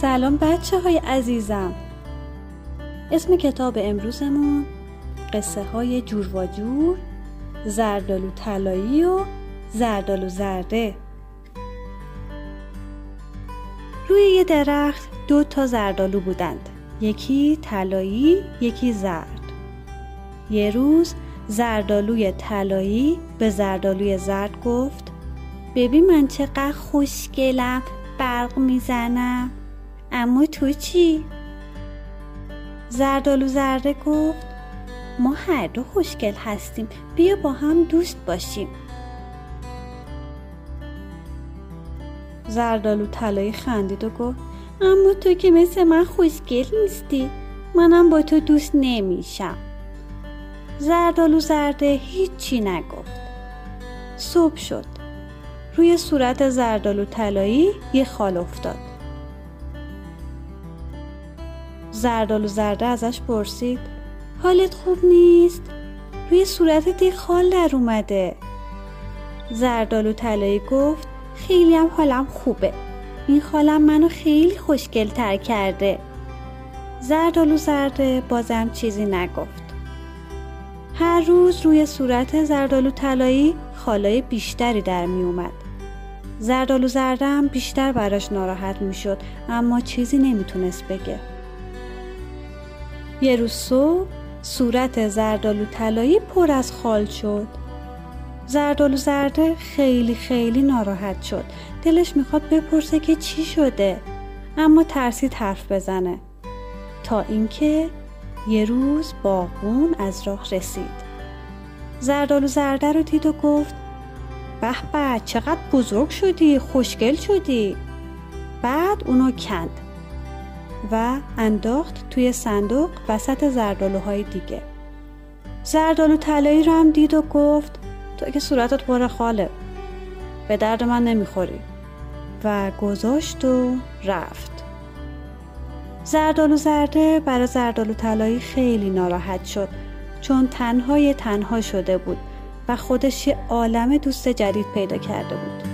سلام بچه های عزیزم. اسم کتاب امروزمون قصه های جور و جور زردالو طلایی و زردالو زرده. روی یه درخت دو تا زردالو بودند. یکی طلایی یکی زرد. یه روز زردالوی طلایی به زردالوی زرد گفت ببین من چقدر خوشگلم برق می‌زنم. اما تو چی؟ زردالو زرده گفت ما هر دو خوشگل هستیم بیا با هم دوست باشیم. زردالو طلایی خندید و گفت اما تو که مثل من خوشگل نیستی منم با تو دوست نمیشم. زردالو زرده هیچی نگفت. صبح شد. روی صورت زردالو طلایی یه خال افتاد. زردالو زرده ازش پرسید. حالت خوب نیست؟ روی صورتت یه خال در اومده. زردالو طلایی گفت خیلی هم حالم خوبه. این خالم منو خیلی خوشگل تر کرده. زردالو زرده بازم چیزی نگفت. هر روز روی صورت زردالو طلایی خالای بیشتری در می اومد. زردالو زرده هم بیشتر براش ناراحت می شد اما چیزی نمی‌تونست بگه. یه روز صبح صورت زردالو طلایی پر از خال شد. زردالو زرده خیلی خیلی ناراحت شد. دلش می‌خواد بپرسه که چی شده اما ترسید حرف بزنه. تا اینکه یه روز باغون از راه رسید. زردالو زرده رو دید و گفت به چقدر بزرگ شدی خوشگل شدی. بعد اونو کند. و انداخت توی صندوق وسط زردالوهای دیگه. زردالو طلایی رو هم دید و گفت تو که صورتت پر خاله به درد من نمی‌خوری. و گذاشت و رفت. زردالو زرده برای زردالو طلایی خیلی ناراحت شد چون تنهای تنها شده بود و خودش یه عالم دوست جدید پیدا کرده بود.